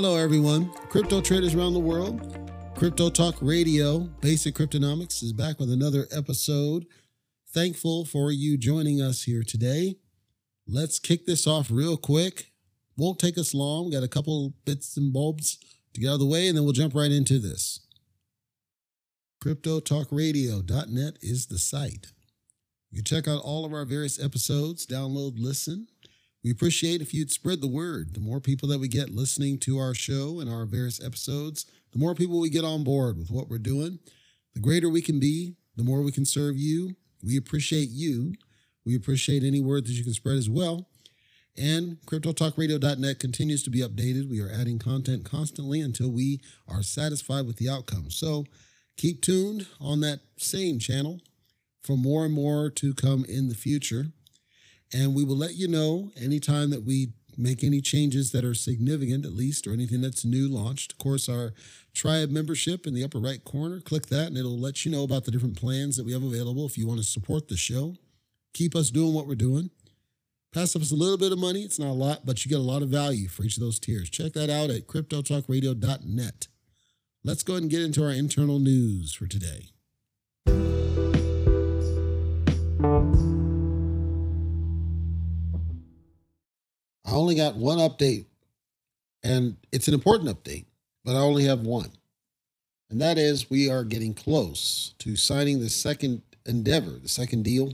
Hello, everyone. Crypto traders around the world. Crypto Talk Radio, Basic Cryptonomics, is back with another episode. Thankful for you joining us here today. Let's kick this off real quick. Won't take us long. Got a couple bits and bulbs to get out of the way, and then we'll jump right into this. CryptoTalkRadio.net is the site. You can check out all of our various episodes, download, listen. We appreciate if you'd spread the word. The more people that we get listening to our show and our various episodes, the more people we get on board with what we're doing, the greater we can be, the more we can serve you. We appreciate you. We appreciate any word that you can spread as well. And CryptoTalkRadio.net continues to be updated. We are adding content constantly until we are satisfied with the outcome. So keep tuned on that same channel for more and more to come in the future. And we will let you know anytime that we make any changes that are significant, at least, or anything that's new launched. Of course, our tribe membership in the upper right corner, click that and it'll let you know about the different plans that we have available if you want to support the show. Keep us doing what we're doing. Pass us a little bit of money. It's not a lot, but you get a lot of value for each of those tiers. Check that out at cryptotalkradio.net. Let's go ahead and get into our internal news for today. I only got one update, and it's an important update, but I only have one. And that is we are getting close to signing the second endeavor, the second deal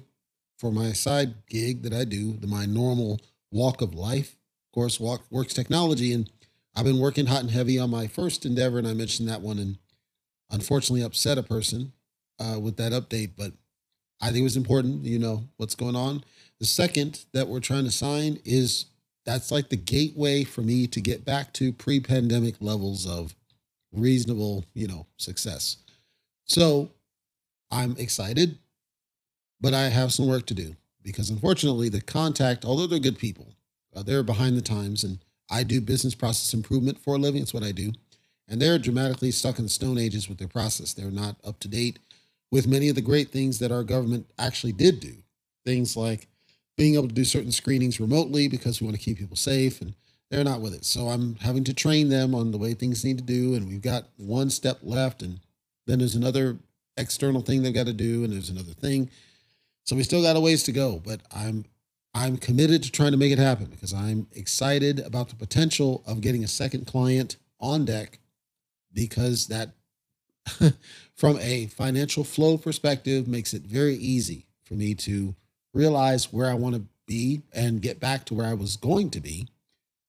for my side gig that I do, the, my normal walk of life. Of course, walk, works technology. And I've been working hot and heavy on my first endeavor, and I mentioned that one and unfortunately upset a person uh, with that update, but I think it was important, you know, what's going on. The second that we're trying to sign is that's like the gateway for me to get back to pre-pandemic levels of reasonable, you know, success. So I'm excited, but I have some work to do because unfortunately the contact, although they're good people, uh, they're behind the times and I do business process improvement for a living. It's what I do. And they're dramatically stuck in the stone ages with their process. They're not up to date with many of the great things that our government actually did do. Things like being able to do certain screenings remotely because we want to keep people safe and they're not with it. So I'm having to train them on the way things need to do. And we've got one step left. And then there's another external thing they've got to do. And there's another thing. So we still got a ways to go, but I'm I'm committed to trying to make it happen because I'm excited about the potential of getting a second client on deck because that from a financial flow perspective makes it very easy for me to realize where I want to be and get back to where I was going to be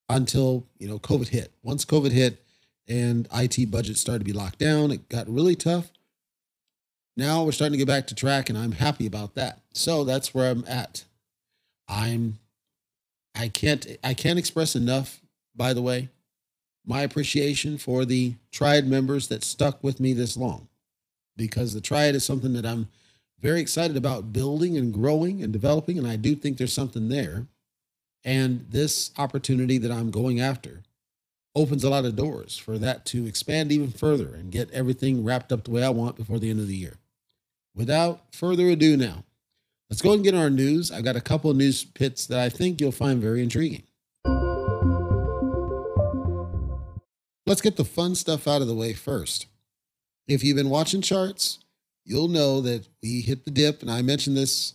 until, you know, COVID hit. Once COVID hit and IT budgets started to be locked down, it got really tough. Now we're starting to get back to track and I'm happy about that. So that's where I'm at. I'm I can't I can't express enough, by the way, my appreciation for the triad members that stuck with me this long. Because the triad is something that I'm very excited about building and growing and developing. And I do think there's something there. And this opportunity that I'm going after opens a lot of doors for that to expand even further and get everything wrapped up the way I want before the end of the year. Without further ado, now, let's go and get our news. I've got a couple of news pits that I think you'll find very intriguing. Let's get the fun stuff out of the way first. If you've been watching charts, you'll know that we hit the dip, and I mentioned this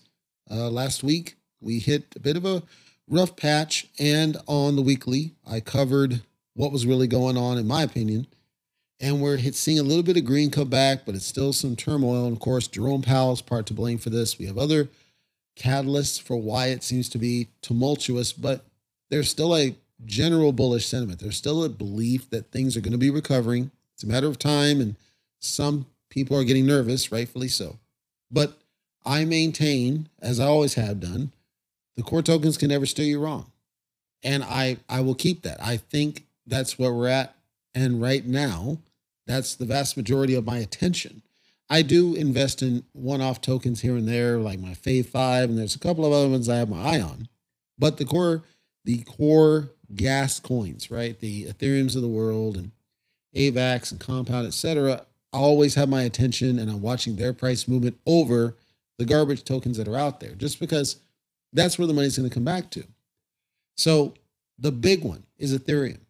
uh, last week. We hit a bit of a rough patch, and on the weekly, I covered what was really going on, in my opinion. And we're seeing a little bit of green come back, but it's still some turmoil. And of course, Jerome Powell's part to blame for this. We have other catalysts for why it seems to be tumultuous, but there's still a general bullish sentiment. There's still a belief that things are going to be recovering. It's a matter of time, and some people are getting nervous, rightfully so. But I maintain, as I always have done, the core tokens can never steer you wrong. And I, I will keep that. I think that's where we're at. And right now, that's the vast majority of my attention. I do invest in one off tokens here and there, like my Fave 5, and there's a couple of other ones I have my eye on. But the core, the core gas coins, right? The Ethereums of the world and AVAX and Compound, et cetera, I always have my attention and I'm watching their price movement over the garbage tokens that are out there, just because that's where the money's going to come back to. So the big one is Ethereum.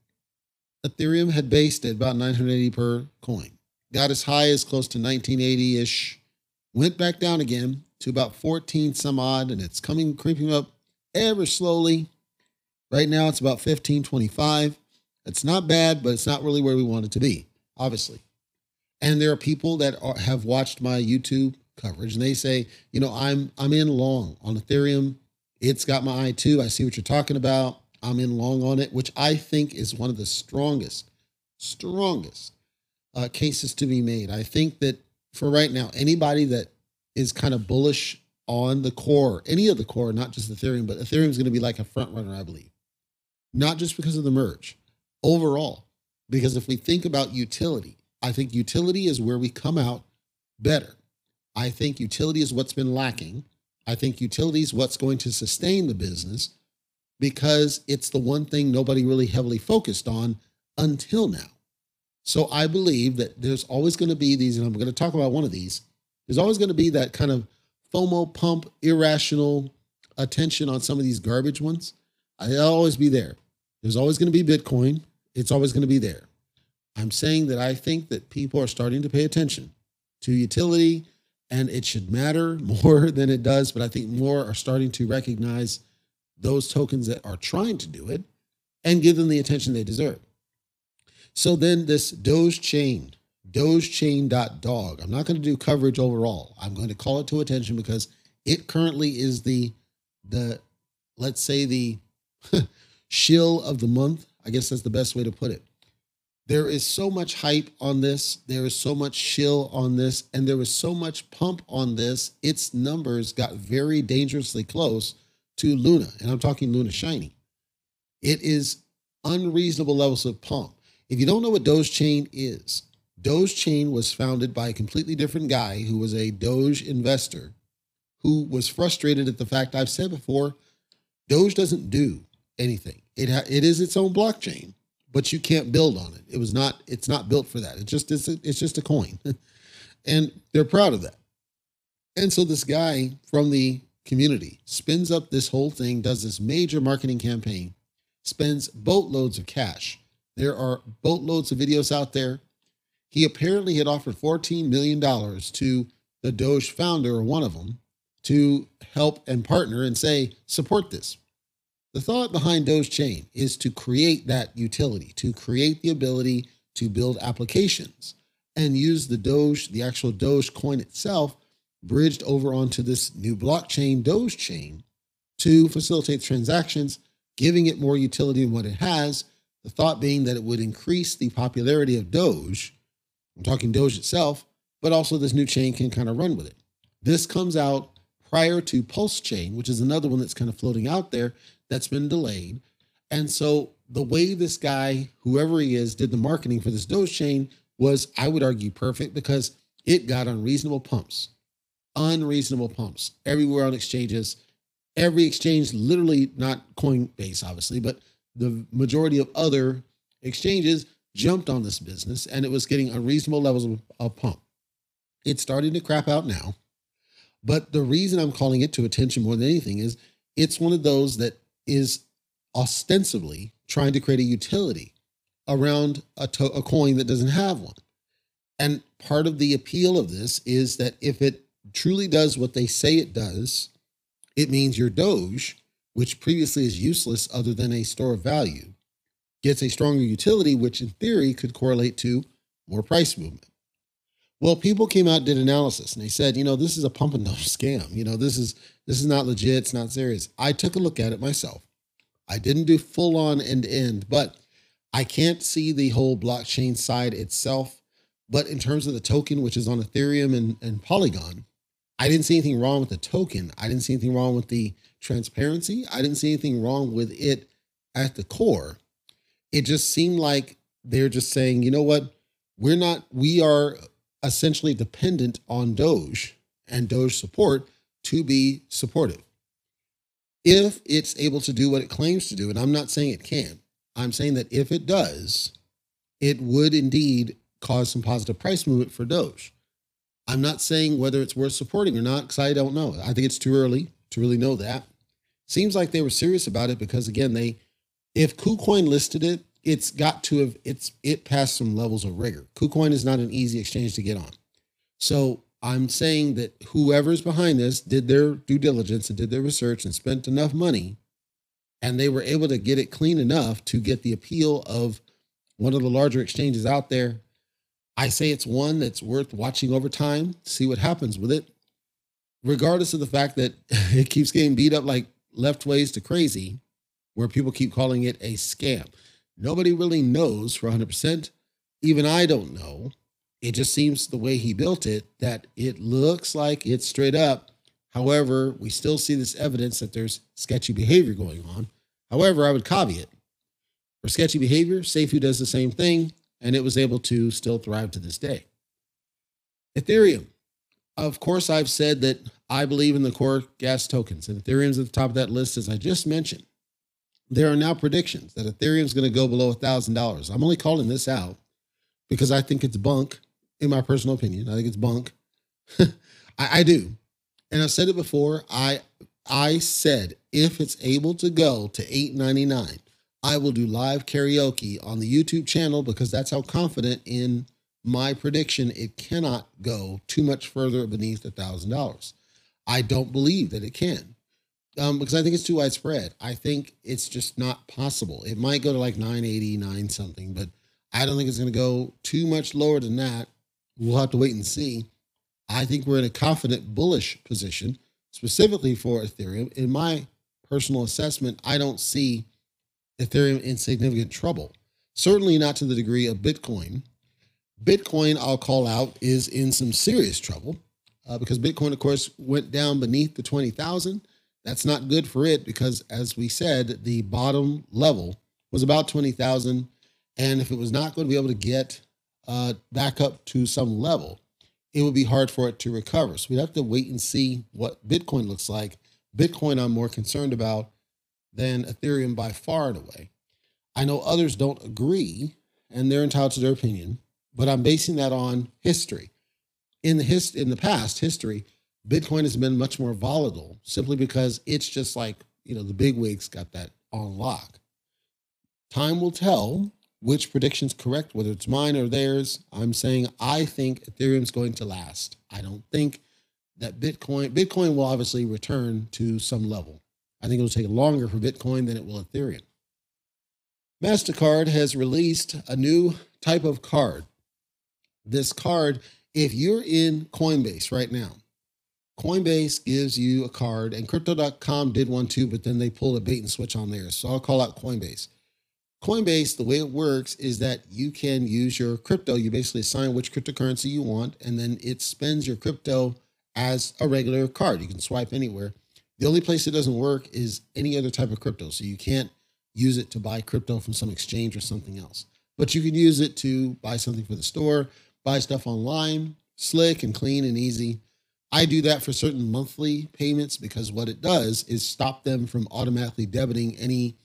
Ethereum had based at about 980 per coin, got as high as close to 1980 ish, went back down again to about 14 some odd, and it's coming creeping up ever slowly. Right now, it's about 1525. It's not bad, but it's not really where we want it to be, obviously. And there are people that are, have watched my YouTube coverage, and they say, you know, I'm I'm in long on Ethereum. It's got my eye too. I see what you're talking about. I'm in long on it, which I think is one of the strongest, strongest uh, cases to be made. I think that for right now, anybody that is kind of bullish on the core, any of the core, not just Ethereum, but Ethereum is going to be like a front runner, I believe. Not just because of the merge, overall. Because if we think about utility, I think utility is where we come out better. I think utility is what's been lacking. I think utility is what's going to sustain the business because it's the one thing nobody really heavily focused on until now. So I believe that there's always going to be these, and I'm going to talk about one of these. There's always going to be that kind of FOMO pump, irrational attention on some of these garbage ones. I'll always be there. There's always going to be Bitcoin. It's always going to be there. I'm saying that I think that people are starting to pay attention to utility and it should matter more than it does. But I think more are starting to recognize those tokens that are trying to do it and give them the attention they deserve. So then this Doge chain, dogechain.dog. I'm not going to do coverage overall. I'm going to call it to attention because it currently is the the let's say the shill of the month. I guess that's the best way to put it. There is so much hype on this. There is so much shill on this, and there was so much pump on this. Its numbers got very dangerously close to Luna, and I'm talking Luna Shiny. It is unreasonable levels of pump. If you don't know what Doge Chain is, Doge Chain was founded by a completely different guy who was a Doge investor who was frustrated at the fact I've said before Doge doesn't do anything. It ha- it is its own blockchain, but you can't build on it. It was not it's not built for that. It's just it's, it's just a coin. and they're proud of that. And so this guy from the community spins up this whole thing, does this major marketing campaign, spends boatloads of cash. There are boatloads of videos out there. He apparently had offered $14 million to the Doge founder, or one of them, to help and partner and say, support this. The thought behind Doge Chain is to create that utility, to create the ability to build applications and use the Doge, the actual Doge coin itself, bridged over onto this new blockchain, Doge chain, to facilitate transactions, giving it more utility than what it has. The thought being that it would increase the popularity of Doge. I'm talking Doge itself, but also this new chain can kind of run with it. This comes out prior to Pulse Chain, which is another one that's kind of floating out there that's been delayed. And so the way this guy, whoever he is, did the marketing for this Doge chain was, I would argue, perfect because it got unreasonable pumps unreasonable pumps everywhere on exchanges. Every exchange, literally not Coinbase, obviously, but the majority of other exchanges jumped on this business and it was getting unreasonable levels of, pump. It's starting to crap out now. But the reason I'm calling it to attention more than anything is it's one of those that is ostensibly trying to create a utility around a, to- a coin that doesn't have one. And part of the appeal of this is that if it truly does what they say it does, it means your Doge, which previously is useless other than a store of value, gets a stronger utility, which in theory could correlate to more price movement. Well, people came out did analysis and they said, you know, this is a pump and dump scam. You know, this is this is not legit. It's not serious. I took a look at it myself. I didn't do full on end to end, but I can't see the whole blockchain side itself. But in terms of the token, which is on Ethereum and, and Polygon, I didn't see anything wrong with the token. I didn't see anything wrong with the transparency. I didn't see anything wrong with it at the core. It just seemed like they're just saying, you know what? We're not, we are essentially dependent on Doge and Doge support to be supportive. If it's able to do what it claims to do, and I'm not saying it can, I'm saying that if it does, it would indeed cause some positive price movement for Doge. I'm not saying whether it's worth supporting or not because I don't know. I think it's too early to really know that. Seems like they were serious about it because again, they if KuCoin listed it it's got to have it's it passed some levels of rigor. KuCoin is not an easy exchange to get on. So I'm saying that whoever's behind this did their due diligence and did their research and spent enough money and they were able to get it clean enough to get the appeal of one of the larger exchanges out there. I say it's one that's worth watching over time, see what happens with it. Regardless of the fact that it keeps getting beat up like left ways to crazy, where people keep calling it a scam. Nobody really knows for 100%. Even I don't know. It just seems the way he built it that it looks like it's straight up. However, we still see this evidence that there's sketchy behavior going on. However, I would caveat for sketchy behavior, Seifu does the same thing, and it was able to still thrive to this day. Ethereum. Of course, I've said that I believe in the core gas tokens, and Ethereum's at the top of that list, as I just mentioned there are now predictions that Ethereum is going to go below $1,000. I'm only calling this out because I think it's bunk, in my personal opinion. I think it's bunk. I, I do. And I've said it before. I I said if it's able to go to 8.99, I will do live karaoke on the YouTube channel because that's how confident in my prediction it cannot go too much further beneath $1,000. I don't believe that it can um, because I think it's too widespread. I think it's just not possible. It might go to like 989 something, but I don't think it's going to go too much lower than that. We'll have to wait and see. I think we're in a confident bullish position, specifically for Ethereum. In my personal assessment, I don't see Ethereum in significant trouble. Certainly not to the degree of Bitcoin. Bitcoin, I'll call out, is in some serious trouble uh, because Bitcoin, of course, went down beneath the 20,000 that's not good for it because, as we said, the bottom level was about 20,000. And if it was not going to be able to get uh, back up to some level, it would be hard for it to recover. So we'd have to wait and see what Bitcoin looks like. Bitcoin, I'm more concerned about than Ethereum by far and away. I know others don't agree, and they're entitled to their opinion, but I'm basing that on history. In the hist- in the past history, Bitcoin has been much more volatile simply because it's just like, you know, the big wigs got that on lock. Time will tell which prediction's correct, whether it's mine or theirs. I'm saying I think Ethereum's going to last. I don't think that Bitcoin, Bitcoin will obviously return to some level. I think it'll take longer for Bitcoin than it will Ethereum. MasterCard has released a new type of card. This card, if you're in Coinbase right now, Coinbase gives you a card, and Crypto.com did one too, but then they pulled a bait and switch on there. So I'll call out Coinbase. Coinbase, the way it works is that you can use your crypto. You basically assign which cryptocurrency you want, and then it spends your crypto as a regular card. You can swipe anywhere. The only place it doesn't work is any other type of crypto. So you can't use it to buy crypto from some exchange or something else. But you can use it to buy something for the store, buy stuff online, slick and clean and easy. I do that for certain monthly payments because what it does is stop them from automatically debiting any,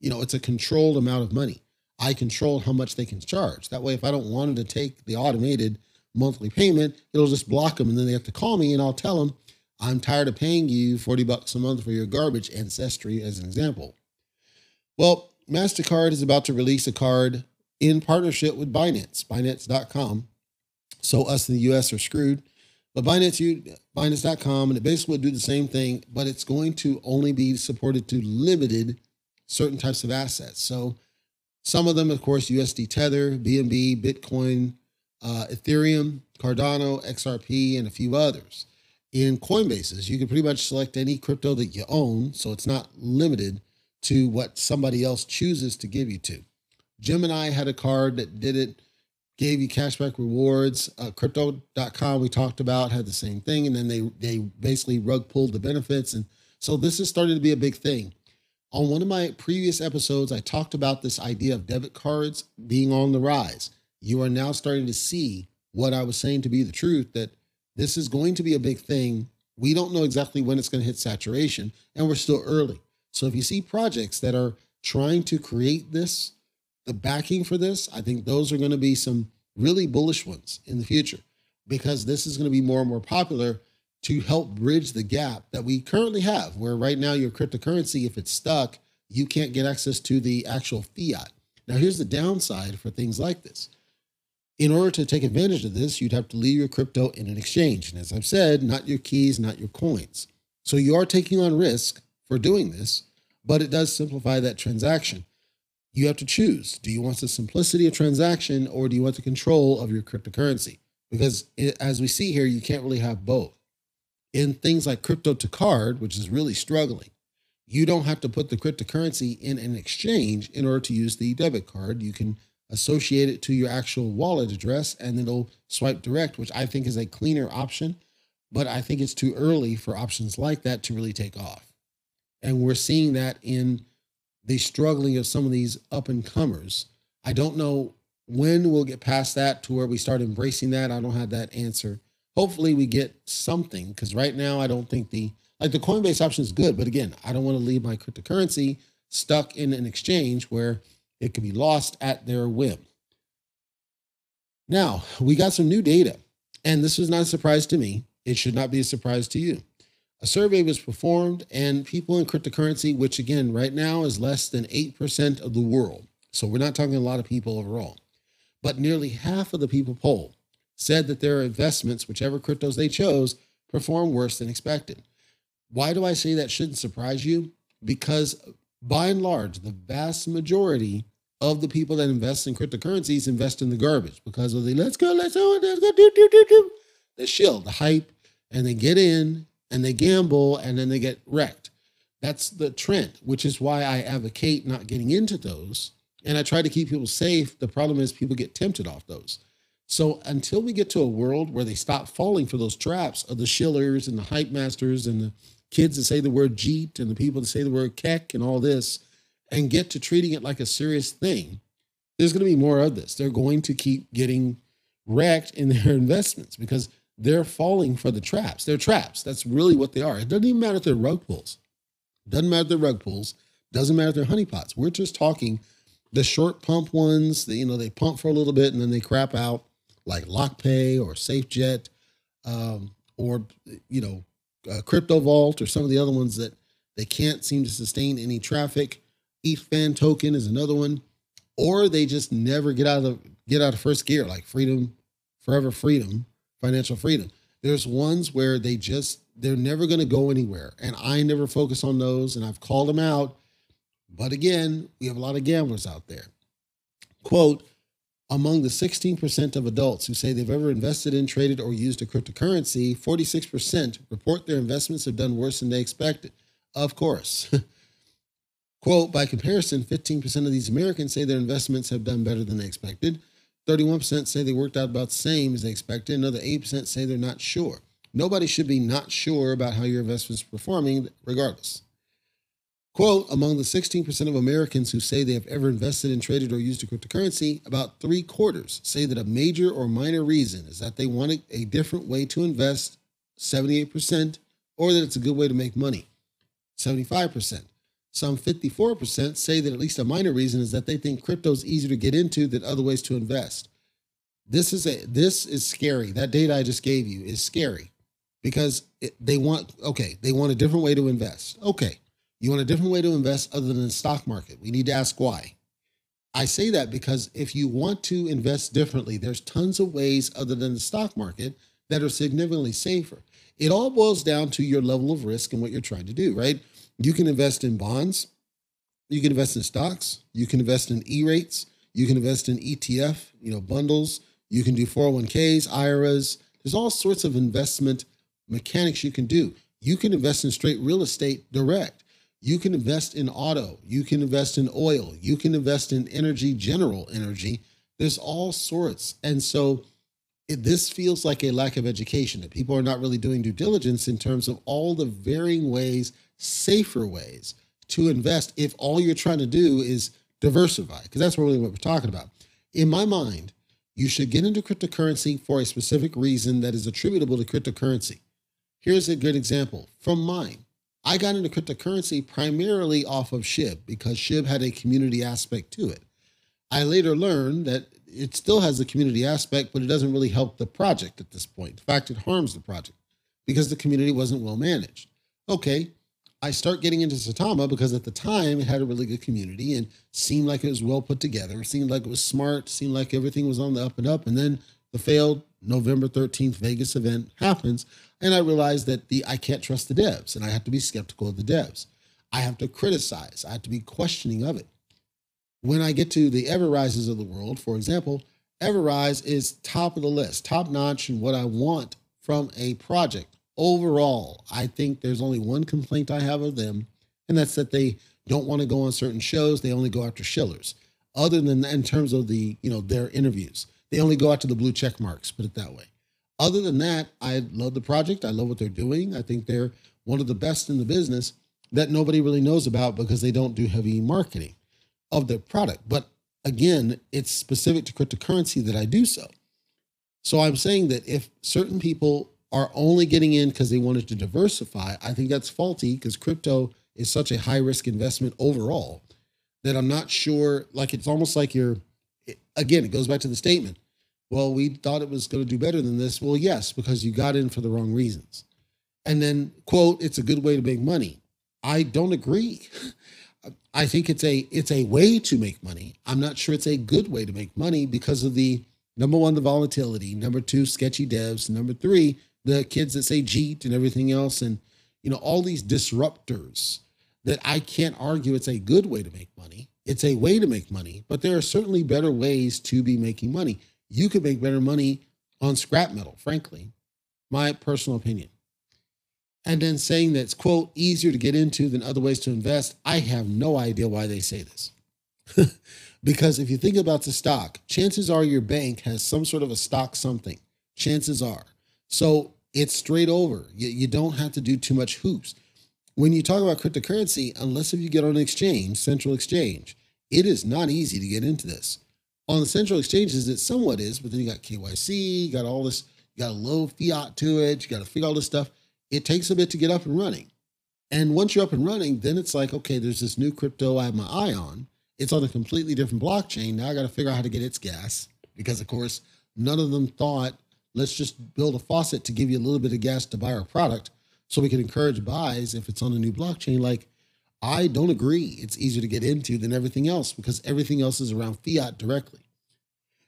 you know, it's a controlled amount of money. I control how much they can charge. That way, if I don't want them to take the automated monthly payment, it'll just block them and then they have to call me and I'll tell them, I'm tired of paying you 40 bucks a month for your garbage ancestry, as an example. Well, MasterCard is about to release a card in partnership with Binance, Binance.com. So us in the US are screwed but Binance, you Binance.com, and it basically will do the same thing, but it's going to only be supported to limited certain types of assets. So some of them, of course, USD Tether, BNB, Bitcoin, uh, Ethereum, Cardano, XRP, and a few others. In Coinbases, you can pretty much select any crypto that you own, so it's not limited to what somebody else chooses to give you to. Gemini had a card that did it gave you cashback rewards. Uh, crypto.com we talked about had the same thing, and then they they basically rug pulled the benefits, and so this is starting to be a big thing. On one of my previous episodes, I talked about this idea of debit cards being on the rise. You are now starting to see what I was saying to be the truth that this is going to be a big thing. We don't know exactly when it's going to hit saturation, and we're still early. So if you see projects that are trying to create this the backing for this, I think those are going to be some really bullish ones in the future because this is going to be more and more popular to help bridge the gap that we currently have, where right now your cryptocurrency, if it's stuck, you can't get access to the actual fiat. Now, here's the downside for things like this. In order to take advantage of this, you'd have to leave your crypto in an exchange. And as I've said, not your keys, not your coins. So you are taking on risk for doing this, but it does simplify that transaction. You have to choose. Do you want the simplicity of transaction or do you want the control of your cryptocurrency? Because it, as we see here, you can't really have both. In things like crypto to card, which is really struggling, you don't have to put the cryptocurrency in an exchange in order to use the debit card. You can associate it to your actual wallet address and it'll swipe direct, which I think is a cleaner option. But I think it's too early for options like that to really take off. And we're seeing that in the struggling of some of these up and comers. I don't know when we'll get past that to where we start embracing that. I don't have that answer. Hopefully, we get something because right now I don't think the like the Coinbase option is good, but again, I don't want to leave my cryptocurrency stuck in an exchange where it could be lost at their whim. Now, we got some new data, and this was not a surprise to me. It should not be a surprise to you. A survey was performed, and people in cryptocurrency, which again, right now is less than 8% of the world. So we're not talking a lot of people overall. But nearly half of the people polled said that their investments, whichever cryptos they chose, performed worse than expected. Why do I say that shouldn't surprise you? Because by and large, the vast majority of the people that invest in cryptocurrencies invest in the garbage because of the let's go, let's go, let's go, do, do, do, do. The shill, the hype, and they get in and they gamble and then they get wrecked. That's the trend, which is why I advocate not getting into those. And I try to keep people safe. The problem is people get tempted off those. So until we get to a world where they stop falling for those traps of the shillers and the hype masters and the kids that say the word Jeet and the people that say the word Keck and all this, and get to treating it like a serious thing, there's going to be more of this. They're going to keep getting wrecked in their investments because they're falling for the traps. They're traps. That's really what they are. It doesn't even matter if they're rug pulls. Doesn't matter if they're rug pulls. Doesn't matter if they're honeypots. We're just talking the short pump ones. You know, they pump for a little bit and then they crap out, like LockPay or SafeJet, um, or you know, uh, Crypto Vault or some of the other ones that they can't seem to sustain any traffic. ETHFan token is another one, or they just never get out of get out of first gear, like Freedom, Forever Freedom, Financial Freedom. There's ones where they just they're never going to go anywhere, and I never focus on those, and I've called them out. But again, we have a lot of gamblers out there. Quote, among the 16% of adults who say they've ever invested in, traded, or used a cryptocurrency, 46% report their investments have done worse than they expected. Of course. Quote, by comparison, 15% of these Americans say their investments have done better than they expected. 31% say they worked out about the same as they expected. Another 8% say they're not sure. Nobody should be not sure about how your investment's performing, regardless. Quote, among the 16% of Americans who say they have ever invested in, traded, or used a cryptocurrency, about three quarters say that a major or minor reason is that they wanted a different way to invest, 78%, or that it's a good way to make money, 75%. Some 54% say that at least a minor reason is that they think crypto is easier to get into than other ways to invest. This is a this is scary. That data I just gave you is scary because it, they want okay, they want a different way to invest. Okay. You want a different way to invest other than the stock market. We need to ask why. I say that because if you want to invest differently, there's tons of ways other than the stock market that are significantly safer. It all boils down to your level of risk and what you're trying to do, right? You can invest in bonds, you can invest in stocks, you can invest in E-rates, you can invest in ETF, you know, bundles, you can do 401ks, IRAs. There's all sorts of investment mechanics you can do. You can invest in straight real estate direct. You can invest in auto. You can invest in oil. You can invest in energy, general energy. There's all sorts. And so it, this feels like a lack of education that people are not really doing due diligence in terms of all the varying ways safer ways to invest if all you're trying to do is diversify, because that's really what we're talking about. In my mind, you should get into cryptocurrency for a specific reason that is attributable to cryptocurrency. Here's a good example from mine. I got into cryptocurrency primarily off of SHIB because SHIB had a community aspect to it. I later learned that it still has a community aspect, but it doesn't really help the project at this point. In fact, it harms the project because the community wasn't well managed. Okay, I start getting into Saitama because at the time it had a really good community and seemed like it was well put together, seemed like it was smart, seemed like everything was on the up and up. And then the failed November 13th Vegas event happens. And I realized that the I can't trust the devs and I have to be skeptical of the devs. I have to criticize, I have to be questioning of it. When I get to the Everrises of the world, for example, Everrise is top of the list, top notch in what I want from a project overall, I think there's only one complaint I have of them, and that's that they don't want to go on certain shows. They only go after shillers. Other than that, in terms of the, you know, their interviews, they only go after the blue check marks, put it that way. Other than that, I love the project. I love what they're doing. I think they're one of the best in the business that nobody really knows about because they don't do heavy marketing of their product. But again, it's specific to cryptocurrency that I do so. So I'm saying that if certain people are only getting in because they wanted to diversify, I think that's faulty because crypto is such a high risk investment overall that I'm not sure. Like it's almost like you're, again, it goes back to the statement. Well, we thought it was going to do better than this. Well, yes, because you got in for the wrong reasons. And then, quote, it's a good way to make money. I don't agree. I think it's a it's a way to make money. I'm not sure it's a good way to make money because of the number one, the volatility, number two, sketchy devs, number three, the kids that say Jeet and everything else, and you know all these disruptors that I can't argue it's a good way to make money. It's a way to make money, but there are certainly better ways to be making money. You could make better money on scrap metal, frankly, my personal opinion. And then saying that it's quote easier to get into than other ways to invest. I have no idea why they say this. because if you think about the stock, chances are your bank has some sort of a stock something. Chances are. So it's straight over. You, you don't have to do too much hoops. When you talk about cryptocurrency, unless if you get on an exchange, central exchange, it is not easy to get into this. On the central exchanges, it somewhat is, but then you got KYC, you got all this, you got a low fiat to it, you got to figure all this stuff. It takes a bit to get up and running. And once you're up and running, then it's like, okay, there's this new crypto I have my eye on. It's on a completely different blockchain. Now I got to figure out how to get its gas because, of course, none of them thought let's just build a faucet to give you a little bit of gas to buy our product so we can encourage buys if it's on a new blockchain. Like, I don't agree. It's easier to get into than everything else because everything else is around fiat directly.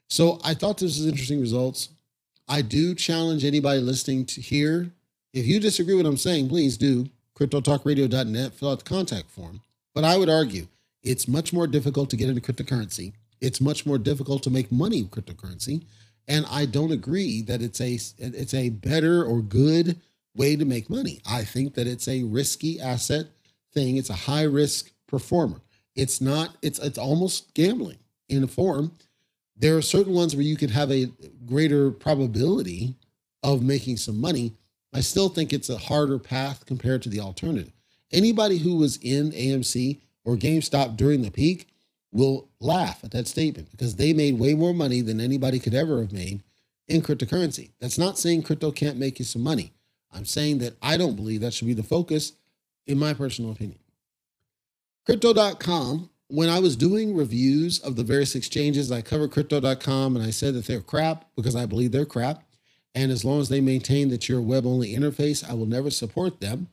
So I thought this was interesting results. I do challenge anybody listening to here. If you disagree with what I'm saying, please do. CryptoTalkRadio.net, fill out the contact form. But I would argue it's much more difficult to get into cryptocurrency. It's much more difficult to make money with cryptocurrency and I don't agree that it's a it's a better or good way to make money. I think that it's a risky asset thing. It's a high risk performer. It's not. It's it's almost gambling in a form. There are certain ones where you can have a greater probability of making some money. I still think it's a harder path compared to the alternative. Anybody who was in AMC or GameStop during the peak will laugh at that statement because they made way more money than anybody could ever have made in cryptocurrency. That's not saying crypto can't make you some money. I'm saying that I don't believe that should be the focus, in my personal opinion. Crypto.com, when I was doing reviews of the various exchanges, I covered Crypto.com and I said that they're crap because I believe they're crap. And as long as they maintain that you're a web only interface, I will never support them.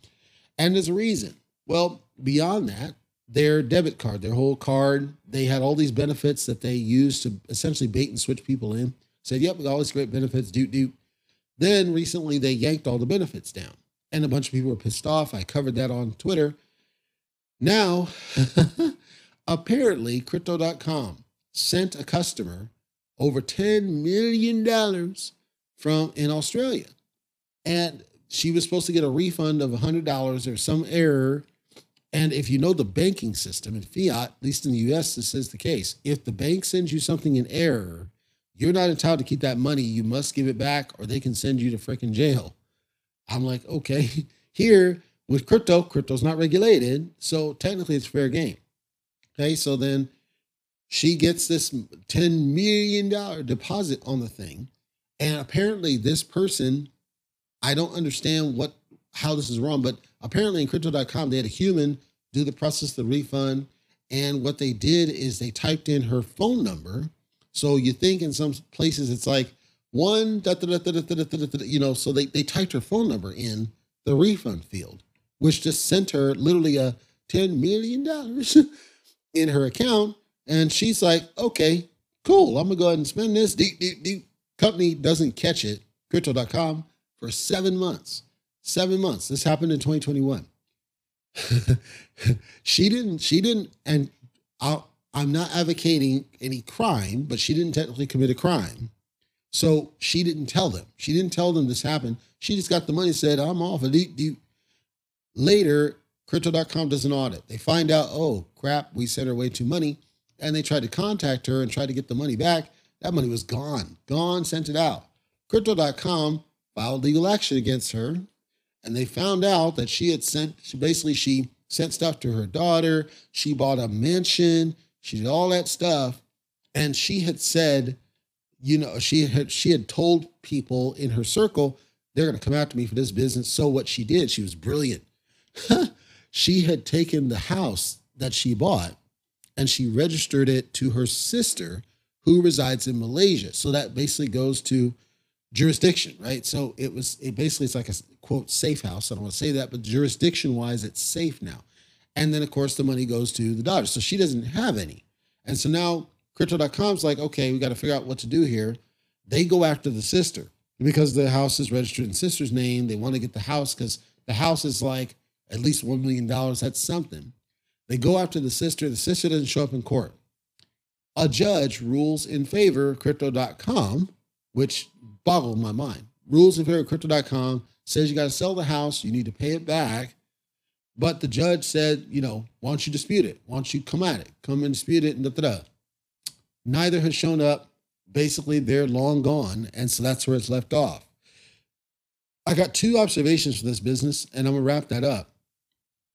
And there's a reason. Well, beyond that, their debit card, their whole card. They had all these benefits that they used to essentially bait and switch people in. Said, yep, we got all these great benefits, doot doot. Then recently they yanked all the benefits down. And a bunch of people were pissed off. I covered that on Twitter. Now, apparently, crypto.com sent a customer over $10 million from in Australia. And she was supposed to get a refund of $100 or some error and if you know the banking system in fiat, at least in the US, this is the case. If the bank sends you something in error, you're not entitled to keep that money. You must give it back or they can send you to freaking jail. I'm like, okay, here with crypto, crypto's not regulated. So technically it's fair game. Okay, so then she gets this $10 million deposit on the thing. And apparently this person, I don't understand what how this is wrong, but apparently in crypto.com, they had a human do the process, the refund. And what they did is they typed in her phone number. So you think in some places it's like one, da, da, da, you know, so they, they typed her phone number in the refund field. which just sent her literally a $10 million in her account. And she's like, okay, cool. I'm going to go ahead and spend this. Deep, deep, deep. Company doesn't catch it, crypto.com, for seven months. Seven months. This happened in 2021. she didn't, she didn't, and i I'm not advocating any crime, but she didn't technically commit a crime. So she didn't tell them. She didn't tell them this happened. She just got the money, said, I'm off. Later, Crypto.com does an audit. They find out, oh crap, we sent her way too money. And they tried to contact her and tried to get the money back. That money was gone, gone, sent it out. Crypto.com filed legal action against her. And they found out that she had sent, she basically, she sent stuff to her daughter. She bought a mansion. She did all that stuff. And she had said, you know, she had she had told people in her circle, they're gonna come after me for this business. So what she did, she was brilliant. she had taken the house that she bought and she registered it to her sister who resides in Malaysia. So that basically goes to jurisdiction, right? So it was it basically it's like a quote safe house. I don't want to say that, but jurisdiction wise, it's safe now. And then of course the money goes to the daughter. So she doesn't have any. And so now crypto.com's like, okay, we got to figure out what to do here. They go after the sister because the house is registered in sister's name. They want to get the house because the house is like at least $1 million. That's something. They go after the sister. The sister doesn't show up in court. A judge rules in favor crypto.com, which boggled my mind. Rules in favor of crypto.com says you got to sell the house, you need to pay it back. But the judge said, you know, why don't you dispute it? Why don't you come at it? Come and dispute it and da da da. Neither has shown up. Basically, they're long gone. And so that's where it's left off. I got two observations for this business, and I'm gonna wrap that up.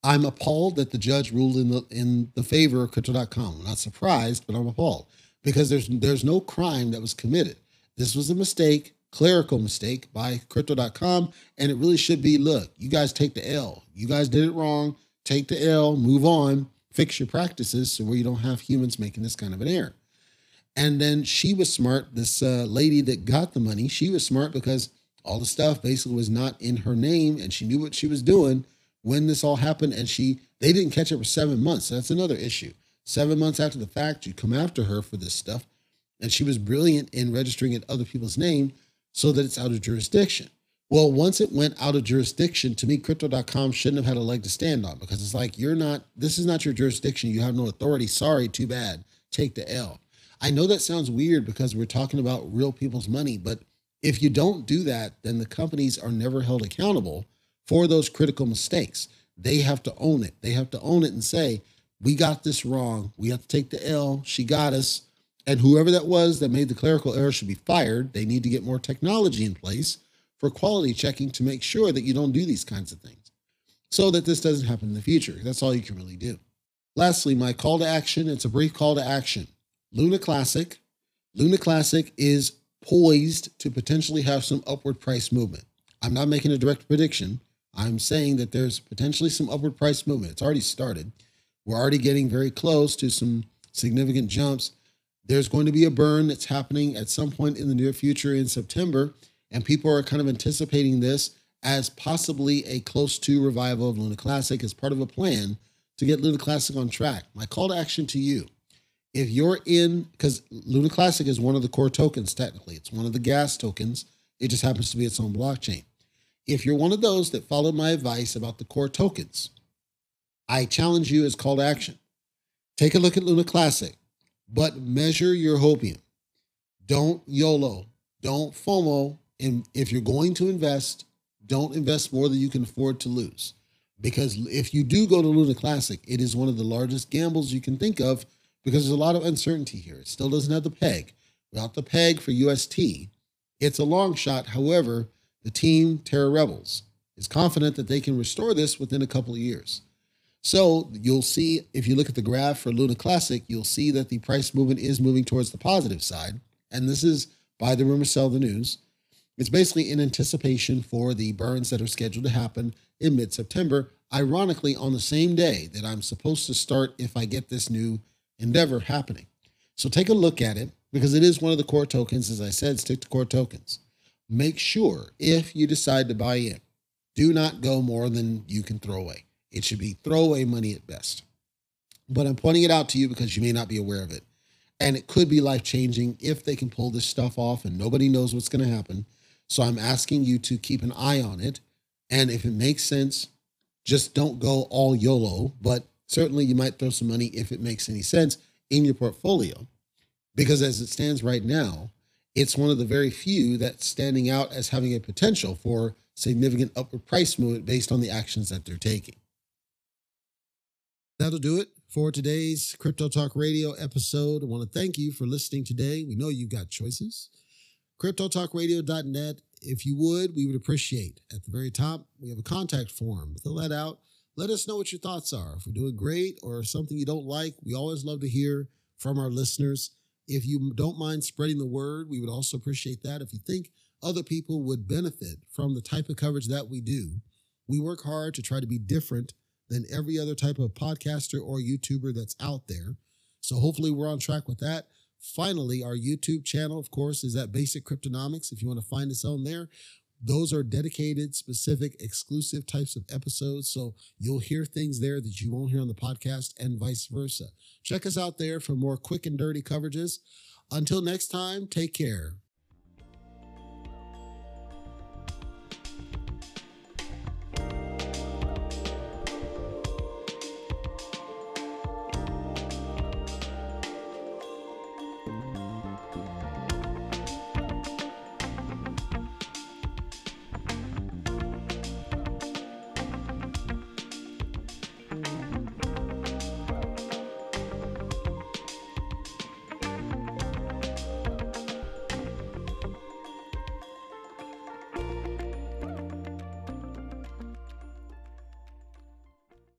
I'm appalled that the judge ruled in the in the favor of crypto.com. I'm not surprised, but I'm appalled because there's there's no crime that was committed. This was a mistake, clerical mistake by crypto.com, and it really should be look, you guys take the L. You guys did it wrong. Take the L, move on, fix your practices so where you don't have humans making this kind of an error. And then she was smart. This uh, lady that got the money, she was smart because all the stuff basically was not in her name and she knew what she was doing when this all happened, and she they didn't catch her for seven months. So that's another issue. Seven months after the fact, you come after her for this stuff, and she was brilliant in registering in other people's name so that it's out of jurisdiction. Well, once it went out of jurisdiction, to me, crypto.com shouldn't have had a leg to stand on because it's like, you're not, this is not your jurisdiction. You have no authority. Sorry, too bad. Take the L. I know that sounds weird because we're talking about real people's money, but if you don't do that, then the companies are never held accountable for those critical mistakes. They have to own it. They have to own it and say, we got this wrong. We have to take the L. She got us. And whoever that was that made the clerical error should be fired. They need to get more technology in place for quality checking to make sure that you don't do these kinds of things so that this doesn't happen in the future. That's all you can really do. Lastly, my call to action it's a brief call to action. Luna Classic. Luna Classic is poised to potentially have some upward price movement. I'm not making a direct prediction, I'm saying that there's potentially some upward price movement. It's already started. We're already getting very close to some significant jumps. There's going to be a burn that's happening at some point in the near future in September, and people are kind of anticipating this as possibly a close to revival of Luna Classic as part of a plan to get Luna Classic on track. My call to action to you if you're in, because Luna Classic is one of the core tokens, technically, it's one of the gas tokens, it just happens to be its own blockchain. If you're one of those that followed my advice about the core tokens, I challenge you as call to action. Take a look at Luna Classic, but measure your hopium. Don't YOLO. Don't FOMO. And if you're going to invest, don't invest more than you can afford to lose. Because if you do go to Luna Classic, it is one of the largest gambles you can think of because there's a lot of uncertainty here. It still doesn't have the peg. Without the peg for UST, it's a long shot. However, the team Terra Rebels is confident that they can restore this within a couple of years. So you'll see if you look at the graph for Luna Classic, you'll see that the price movement is moving towards the positive side. And this is buy the rumor sell the news. It's basically in anticipation for the burns that are scheduled to happen in mid September, ironically, on the same day that I'm supposed to start if I get this new endeavor happening. So take a look at it because it is one of the core tokens. As I said, stick to core tokens make sure if you decide to buy in, Do not go more than you can throw away. It should be throwaway money at best. But I'm pointing it out to you because you may not be aware of it. And it could be life changing if they can pull this stuff off and nobody knows what's going to happen. So I'm asking you to keep an eye on it. And if it makes sense, just don't go all YOLO, but certainly you might throw some money if it makes any sense in your portfolio. Because as it stands right now, it's one of the very few that's standing out as having a potential for significant upward price movement based on the actions that they're taking. That'll do it for today's Crypto Talk Radio episode. I want to thank you for listening today. We know you've got choices. CryptoTalkRadio.net. If you would, we would appreciate. At the very top, we have a contact form. Fill that out. Let us know what your thoughts are. If we're doing great or something you don't like, we always love to hear from our listeners. If you don't mind spreading the word, we would also appreciate that. If you think other people would benefit from the type of coverage that we do, we work hard to try to be different than every other type of podcaster or YouTuber that's out there. So hopefully we're on track with that. Finally, our YouTube channel, of course, is at Basic Cryptonomics. If you want to find us on there, those are dedicated, specific, exclusive types of episodes. So you'll hear things there that you won't hear on the podcast and vice versa. Check us out there for more quick and dirty coverages. Until next time, take care.